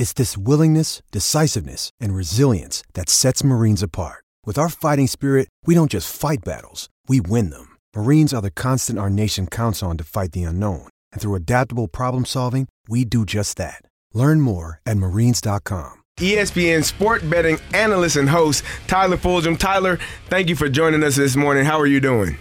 It's this willingness, decisiveness, and resilience that sets Marines apart. With our fighting spirit, we don't just fight battles, we win them. Marines are the constant our nation counts on to fight the unknown. And through adaptable problem solving, we do just that. Learn more at marines.com. ESPN sport betting analyst and host Tyler Fulghum. Tyler, thank you for joining us this morning. How are you doing?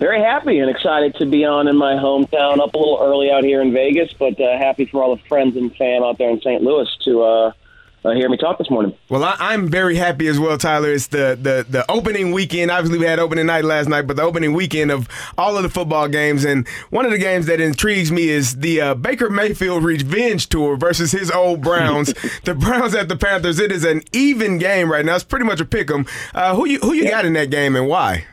Very happy and excited to be on in my hometown. Up a little early out here in Vegas, but uh, happy for all the friends and fam out there in St. Louis to uh, uh, hear me talk this morning. Well, I, am very happy as well, Tyler. It's the, the the opening weekend. Obviously, we had opening night last night, but the opening weekend of all of the football games. And one of the games that intrigues me is the uh, Baker Mayfield Revenge Tour versus his old Browns. the Browns at the Panthers. It is an even game right now. It's pretty much a pick 'em. Uh, who you who you yeah. got in that game and why?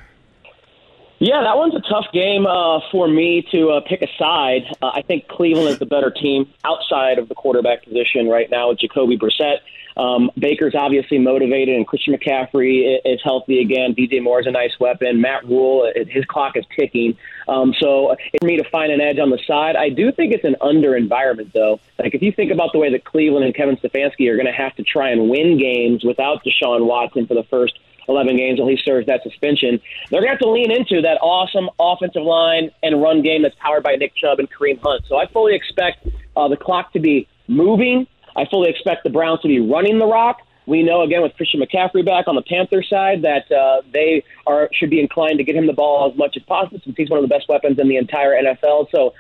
Yeah, that one's a tough game uh, for me to uh, pick a side. Uh, I think Cleveland is the better team outside of the quarterback position right now with Jacoby Brissett. Um, Baker's obviously motivated, and Christian McCaffrey is healthy again. DJ Moore is a nice weapon. Matt Rhule, his clock is ticking. Um, so for me to find an edge on the side, I do think it's an under environment, though. Like if you think about the way that Cleveland and Kevin Stefanski are going to have to try and win games without Deshaun Watson for the first 11 games while he serves that suspension. They're going to have to lean into that awesome offensive line and run game that's powered by Nick Chubb and Kareem Hunt. So I fully expect uh, the clock to be moving. I fully expect the Browns to be running the rock. We know again with Christian McCaffrey back on the Panther side that uh, they are should be inclined to get him the ball as much as possible since he's one of the best weapons in the entire NFL. So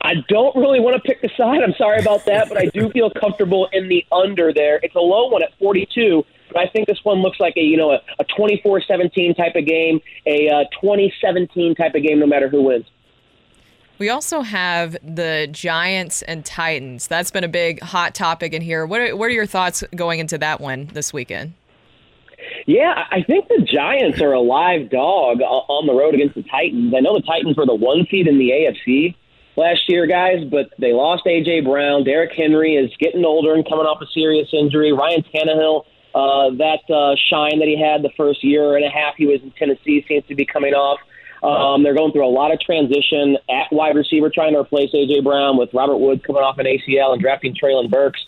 I don't really want to pick the side. I'm sorry about that, but I do feel comfortable in the under there. It's a low one at 42. But I think this one looks like a you know a, a 24-17 type of game, a uh, 2017 type of game, no matter who wins. We also have the Giants and Titans. That's been a big hot topic in here. What are, what are your thoughts going into that one this weekend? Yeah, I think the Giants are a live dog on the road against the Titans. I know the Titans were the one seed in the AFC last year, guys, but they lost A.J. Brown. Derrick Henry is getting older and coming off a serious injury. Ryan Tannehill uh, that uh, shine that he had the first year and a half he was in Tennessee seems to be coming off. Um, they're going through a lot of transition at wide receiver, trying to replace AJ Brown with Robert Woods coming off an ACL and drafting Treylon Burks.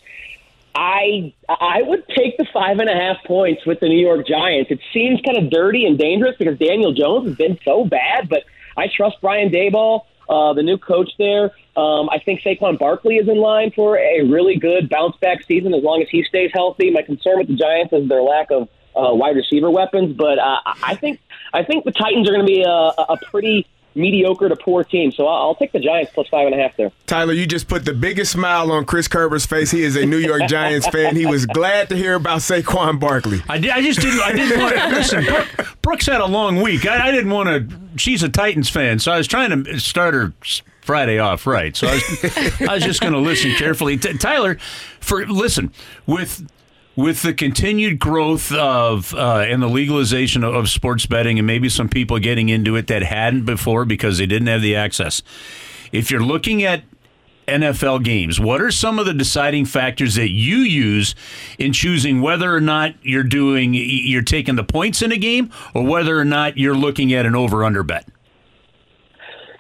I I would take the five and a half points with the New York Giants. It seems kind of dirty and dangerous because Daniel Jones has been so bad, but I trust Brian Daboll uh, the new coach there. Um, I think Saquon Barkley is in line for a really good bounce back season as long as he stays healthy. My concern with the Giants is their lack of uh, wide receiver weapons, but uh, I think I think the Titans are going to be a, a pretty mediocre to poor team. So I'll, I'll, take the Giants plus five and a half there. Tyler, you just put the biggest smile on Chris Kerber's face. He is a New York Giants fan. He was glad to hear about Saquon Barkley. I, did, I just didn't. I didn't want to listen. Brooks had a long week. I, I didn't want to. She's a Titans fan, so I was trying to start her Friday off right. So I was, I was just going to listen carefully. T- Tyler, for listen with with the continued growth of uh, and the legalization of, sports betting, and maybe some people getting into it that hadn't before because they didn't have the access. If you're looking at NFL games, what are some of the deciding factors that you use in choosing whether or not you're doing you're taking the points in a game, or whether or not you're looking at an over under bet?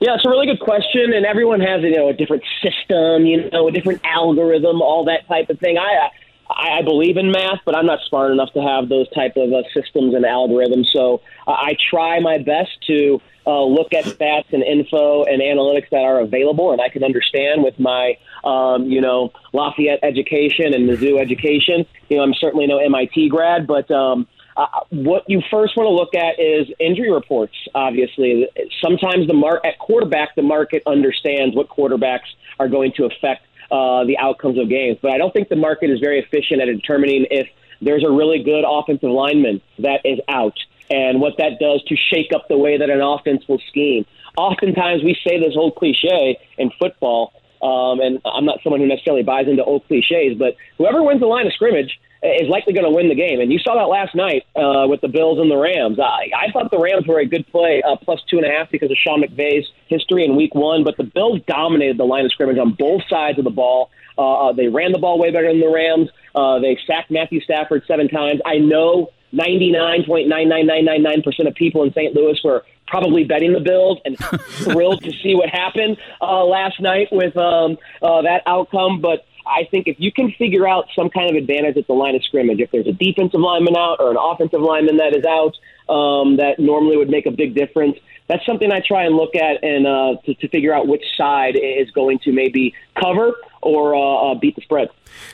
Yeah, it's a really good question, and everyone has you know a different system, you know, a different algorithm, all that type of thing. I I, I believe in math, but I'm not smart enough to have those type of uh, systems and algorithms. So uh, I try my best to uh, look at stats and info and analytics that are available, and I can understand with my, um, you know, Lafayette education and Mizzou education. You know, I'm certainly no MIT grad, but um, uh, what you first want to look at is injury reports. Obviously, sometimes the mar- at quarterback, the market understands what quarterbacks are going to affect uh, the outcomes of games. But I don't think the market is very efficient at determining if there's a really good offensive lineman that is out and what that does to shake up the way that an offense will scheme. Oftentimes, we say this old cliche in football Um, and I'm not someone who necessarily buys into old cliches, but whoever wins the line of scrimmage is likely going to win the game. And you saw that last night uh, with the Bills and the Rams. I, I thought the Rams were a good play, uh, plus two and a half, because of Sean McVay's history in Week One. But the Bills dominated the line of scrimmage on both sides of the ball. Uh, uh they ran the ball way better than the Rams. Uh, they sacked Matthew Stafford seven times. I know 99.99999% of people in St. Louis were probably betting the Bills and thrilled to see what happened uh, last night with um, uh, that outcome. But I think if you can figure out some kind of advantage at the line of scrimmage, if there's a defensive lineman out or an offensive lineman that is out, um, that normally would make a big difference. That's something I try and look at and uh, to, to figure out which side is going to maybe cover or uh, uh, beat the spread.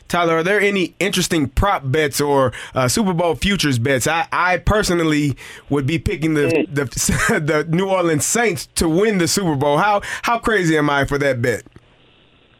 Tyler, are there any interesting prop bets or uh, Super Bowl futures bets? I, I personally would be picking the, mm. the the New Orleans Saints to win the Super Bowl. How how crazy am I for that bet?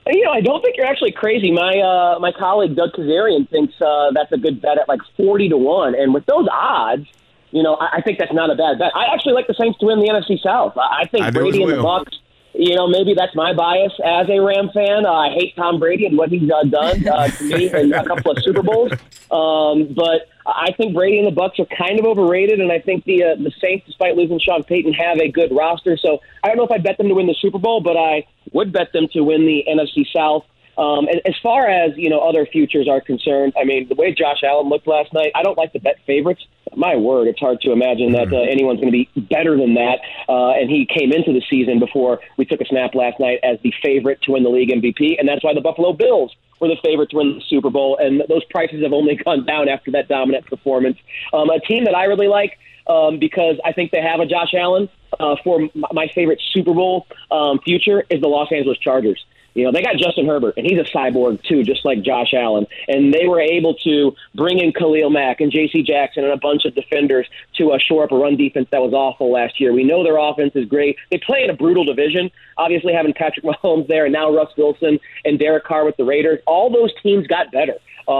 You know, I don't think you're actually crazy. My uh, my colleague Doug Kezirian thinks uh, that's a good bet at like forty to one, and with those odds, you know, I, I think that's not a bad bet. I actually like the Saints to win the NFC South. I think I Brady and the Bucs you know, maybe that's my bias as a Ram fan. Uh, I hate Tom Brady and what he's uh, done uh, to me in a couple of Super Bowls. Um, but I think Brady and the Bucs are kind of overrated, and I think the uh, the Saints, despite losing Sean Payton, have a good roster. So I don't know if I'd bet them to win the Super Bowl, but I would bet them to win the NFC South. Um, as far as you know, other futures are concerned, I mean, the way Josh Allen looked last night, I don't like to bet favorites. My word, it's hard to imagine that uh, anyone's going to be better than that. Uh, and he came into the season before we took a snap last night as the favorite to win the league MVP, and that's why the Buffalo Bills were the favorite to win the Super Bowl. And those prices have only gone down after that dominant performance. Um, a team that I really like um, because I think they have a Josh Allen uh, for my favorite Super Bowl um, future is the Los Angeles Chargers. You know, they got Justin Herbert, and he's a cyborg too, just like Josh Allen. And they were able to bring in Khalil Mack and J.C. Jackson and a bunch of defenders to uh, shore up a run defense that was awful last year. We know their offense is great. They play in a brutal division. Obviously, having Patrick Mahomes there, and now Russ Wilson and Derek Carr with the Raiders, all those teams got better uh,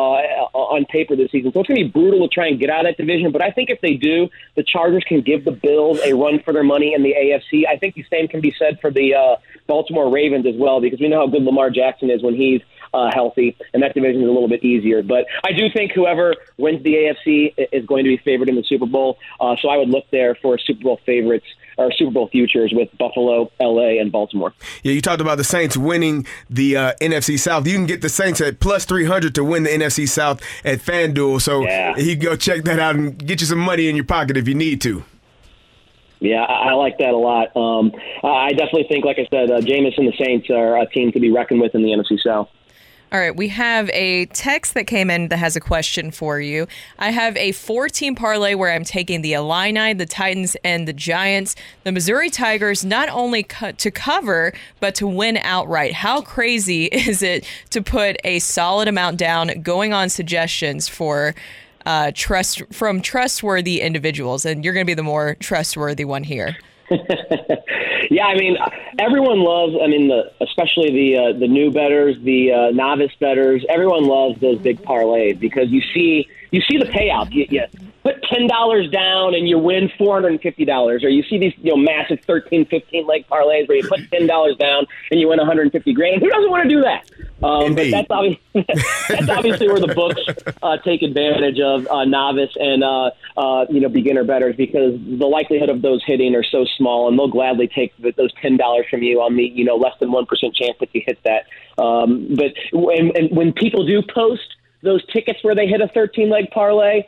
on paper this season. So it's going to be brutal to try and get out of that division. But I think if they do, the Chargers can give the Bills a run for their money in the AFC. I think the same can be said for the uh, Baltimore Ravens as well, because we know how good Lamar Jackson is when he's uh, healthy, and that division is a little bit easier. But I do think whoever wins the AFC is going to be favored in the Super Bowl. Uh, so I would look there for Super Bowl favorites or Super Bowl futures with Buffalo, LA, and Baltimore. Yeah, you talked about the Saints winning the uh, NFC South. You can get the Saints at plus 300 to win the NFC South at FanDuel. So yeah. you go check that out and get you some money in your pocket if you need to. Yeah, I, like that a lot. Um, I definitely think, like I said, uh, Jameis and the Saints are a team to be reckoned with in the NFC South. All right, we have a text that came in that has a question for you. I have a four team parlay where I'm taking the Illini, the Titans, and the Giants. The Missouri Tigers not only to cover, but to win outright. How crazy is it to put a solid amount down going on suggestions for uh, trust from trustworthy individuals? And you're going to be the more trustworthy one here. yeah, I mean, everyone loves. I mean, the, especially the uh, the new bettors, the uh, novice bettors. Everyone loves those big parlays because you see you see the payout. You, you put ten dollars down and you win four hundred and fifty dollars, or you see these you know massive 13, 15 leg parlays where you put ten dollars down and you win one hundred and fifty grand. Who doesn't want to do that? Um, but that's obviously, that's obviously where the books uh, take advantage of uh, novice and uh, uh, you know beginner bettors because the likelihood of those hitting are so small, and they'll gladly take those ten dollars from you on the you know less than one percent chance that you hit that. Um, but when, and when people do post those tickets where they hit a thirteen leg parlay,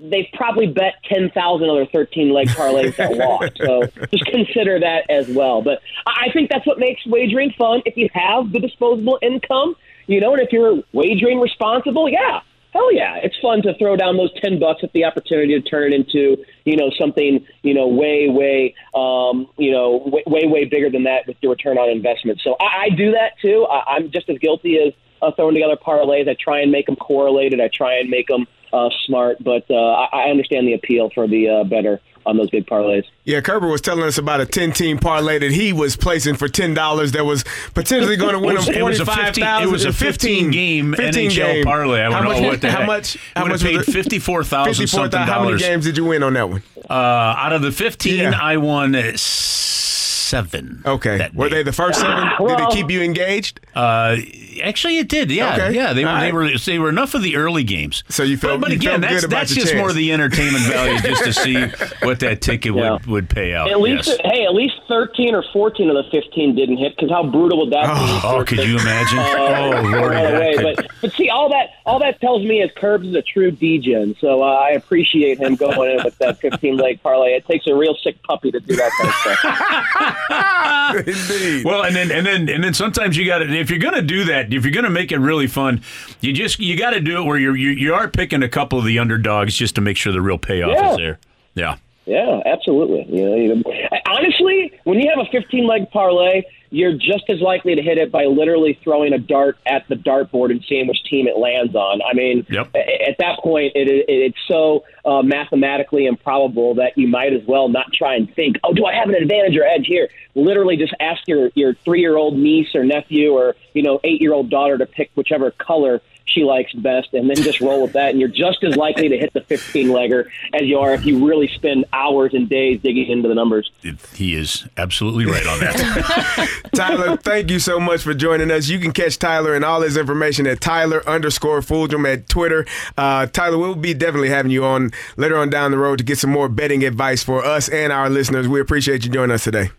they've probably bet 10,000 other 13 leg parlays that lost. So just consider that as well. But I think that's what makes wagering fun. If you have the disposable income, you know, and if you're wagering responsible, yeah, hell yeah, it's fun to throw down those 10 bucks at the opportunity to turn it into, you know, something, you know, way, way, um, you know, way, way, way bigger than that with your return on investment. So I, I do that too. I, I'm just as guilty as uh, throwing together parlays. I try and make them correlated. I try and make them uh, smart, but uh, I, I understand the appeal for the uh, bettor on those big parlays. Yeah, Kerber was telling us about a 10 team parlay that he was placing for $10 that was potentially going to win him it was, it was a 15, it was a 15 game 15 NHL game. parlay. I don't know what the How heck. much? How much paid $54,000 something How many games did you win on that one? Uh, out of the 15, yeah. I won seven. Okay. Were they the first seven? Did Well- it keep you engaged? Uh, actually, it did. Yeah, Okay. yeah. They were, All they right. were. They were enough of the early games. So you felt- But, but you again, felt that's good about that's your just more chance. of the entertainment value, just to see what that ticket Yeah. would, would pay out. At least, yes. hey, at least 13 or 14 of the 15 didn't hit. Because how brutal would that be? Oh, could you imagine? Uh, oh, Lordy, right that away. could- But but see, all that all that tells me is Curbs is a true degen. So uh, I appreciate him going in with that 15 leg parlay. It takes a real sick puppy to do that kind of stuff. Indeed. Well, and then and then and then sometimes you got to if you're going to do that, if you're going to make it really fun, you just you got to do it where you're you, you are picking a couple of the underdogs just to make sure the real payoff Yeah. is there. Yeah. Yeah, absolutely. You know, you honestly, when you have a 15 leg parlay, you're just as likely to hit it by literally throwing a dart at the dartboard and seeing which team it lands on. I mean, Yep. at that point, it, it, it's so uh, mathematically improbable that you might as well not try and think, oh, do I have an advantage or edge here? Literally, just ask your your three year old niece or nephew or you know eight year old daughter to pick whichever color she likes best, and then just roll with that. And you're just as likely to hit the 15 legger as you are if you really spend hours and days digging into the numbers. He is absolutely right on that. Tyler, thank you so much for joining us. You can catch Tyler and all his information at Tyler underscore Fulghum at Twitter. Uh, Tyler, we'll be definitely having you on later on down the road to get some more betting advice for us and our listeners. We appreciate you joining us today.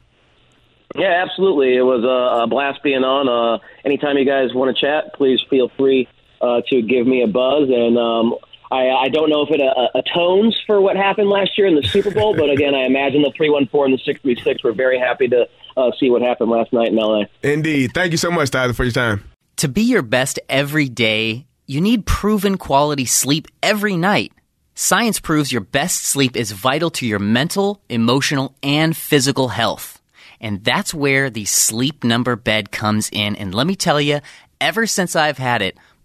Yeah, absolutely. It was a, a blast being on. Uh, anytime you guys want to chat, please feel free uh, to give me a buzz. And um, I, I don't know if it uh, atones for what happened last year in the Super Bowl, but again, I imagine the 314 and the 636 were very happy to uh, see what happened last night in LA. Indeed. Thank you so much, Tyler, for your time. To be your best every day, you need proven quality sleep every night. Science proves your best sleep is vital to your mental, emotional, and physical health. And that's where the sleep number bed comes in. And let me tell you, ever since I've had it,